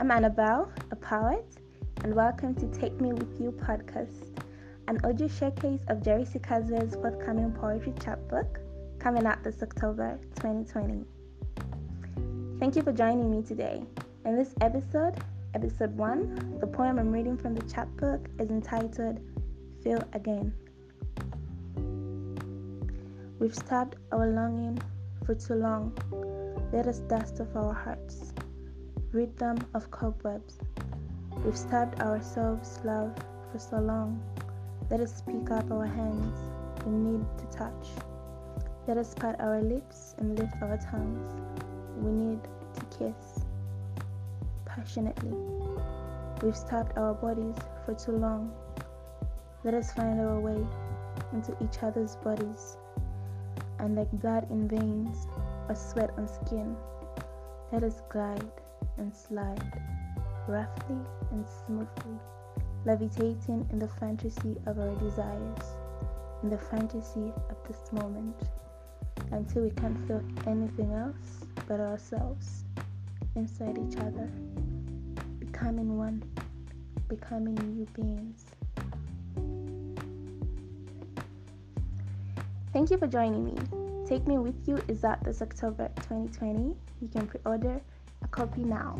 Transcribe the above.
I'm Annabelle, a poet, and welcome to Take Me With You podcast, an audio showcase of Jerry Sikaza's forthcoming poetry chapbook coming out this October 2020. Thank you for joining me today. In this episode, episode 1, the poem I'm reading from the chapbook is entitled Feel Again. We've stabbed our longing for too long. Let us dust off our hearts, rid them of cobwebs. We've stabbed ourselves, love, for so long. Let us pick up our hands We need to touch. Let us part our lips and lift our tongues. We need to kiss passionately. We've stabbed our bodies for too long. Let us find our way into each other's bodies and like blood in veins or sweat on skin, let us glide and slide roughly and smoothly, levitating in the fantasy of our desires, in the fantasy of this moment, until we can't feel anything else but ourselves inside each other, becoming one, becoming new beings. Thank you for joining me. Take Me With You is out this October 2020. You can pre order a copy now.